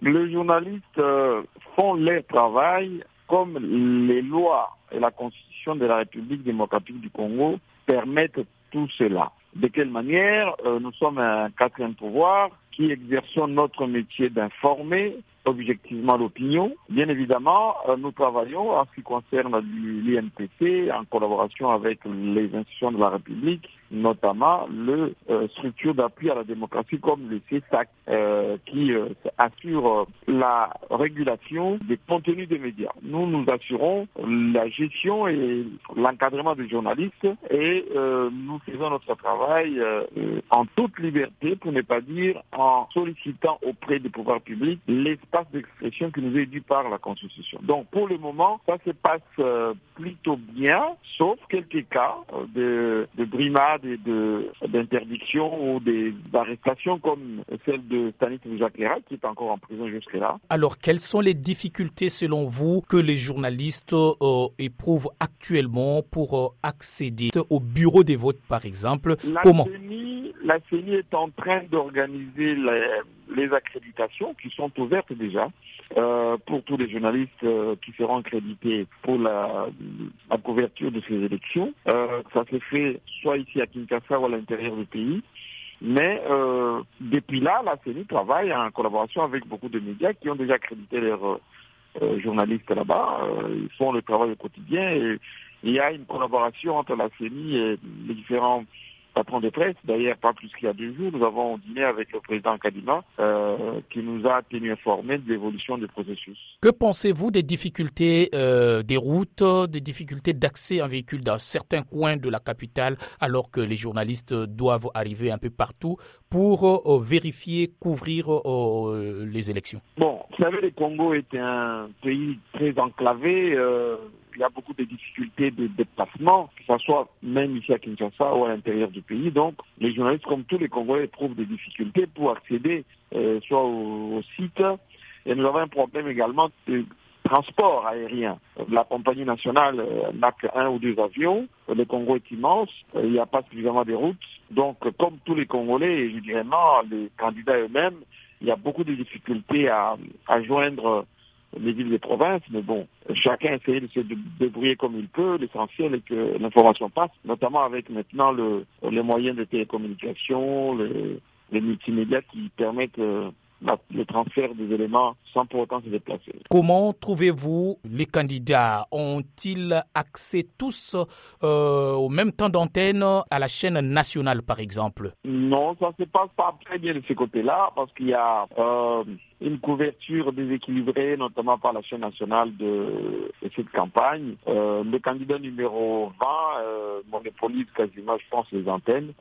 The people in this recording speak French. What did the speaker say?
Les journalistes euh, font leur travail comme les lois et la constitution de la République démocratique du Congo permettent tout cela. De quelle manière euh, Nous sommes un quatrième pouvoir qui exerçons notre métier d'informer objectivement l'opinion. Bien évidemment, euh, nous travaillons en ce qui concerne l'INPC en collaboration avec les institutions de la République, notamment le euh, structure d'appui à la démocratie comme le CESAC, euh, qui assure la régulation des contenus des médias. Nous nous assurons la gestion et l'encadrement des journalistes et nous faisons notre travail en toute liberté, pour ne pas dire en sollicitant auprès des pouvoirs publics l'espace d'expression qui nous est due par la Constitution. Donc pour le moment, ça se passe euh, plutôt bien, sauf quelques cas euh, de, de brimades et d'interdiction ou des arrestations comme celle de Stanis Moujakera qui est encore en prison jusque-là. Alors quelles sont les difficultés selon vous que les journalistes euh, éprouvent actuellement pour accéder au bureau des votes par exemple? La Comment? CENI, La CENI est en train d'organiser les les accréditations qui sont ouvertes déjà euh, pour tous les journalistes euh, qui seront accrédités pour la, couverture de ces élections. Euh, ça se fait soit ici à Kinshasa ou à l'intérieur du pays. Mais depuis là, la CENI travaille en collaboration avec beaucoup de médias qui ont déjà accrédité leurs journalistes là-bas. ils font le travail au quotidien et il y a une collaboration entre la CENI et les différents patron de presse. D'ailleurs, pas plus qu'il y a deux jours, nous avons dîné avec le président Kadima euh, qui nous a tenu informés de l'évolution du processus. Que pensez-vous des difficultés euh, des routes, des difficultés d'accès en véhicule dans certains coins de la capitale alors que les journalistes doivent arriver un peu partout pour euh, vérifier, couvrir les élections? Bon, vous savez, le Congo est un pays très enclavé il y a beaucoup de difficultés de déplacement, que ce soit même ici à Kinshasa ou à l'intérieur du pays. Donc, les journalistes, comme tous les Congolais, éprouvent des difficultés pour accéder euh, soit au, site. Et nous avons un problème également de transport aérien. La compagnie nationale euh, n'a qu'un ou deux avions. Le Congo est immense. Euh, il n'y a pas suffisamment de routes. Donc, comme tous les Congolais, et je dirais non, les candidats eux-mêmes, il y a beaucoup de difficultés à joindre les villes des provinces, mais bon, chacun essaie de se débrouiller comme il peut. L'essentiel est que l'information passe, notamment avec maintenant le, les moyens de télécommunication, les, les multimédias qui permettent euh, le transfert des éléments sans pour autant se déplacer. Comment trouvez-vous les candidats? Ont-ils accès tous euh, au même temps d'antenne à la chaîne nationale, par exemple? Non, ça ne se passe pas très bien de ce côté-là, parce qu'il y a euh, une couverture déséquilibrée, notamment par la chaîne nationale de, cette campagne. Euh, le candidat numéro 20 monopolise quasiment, je pense, les antennes.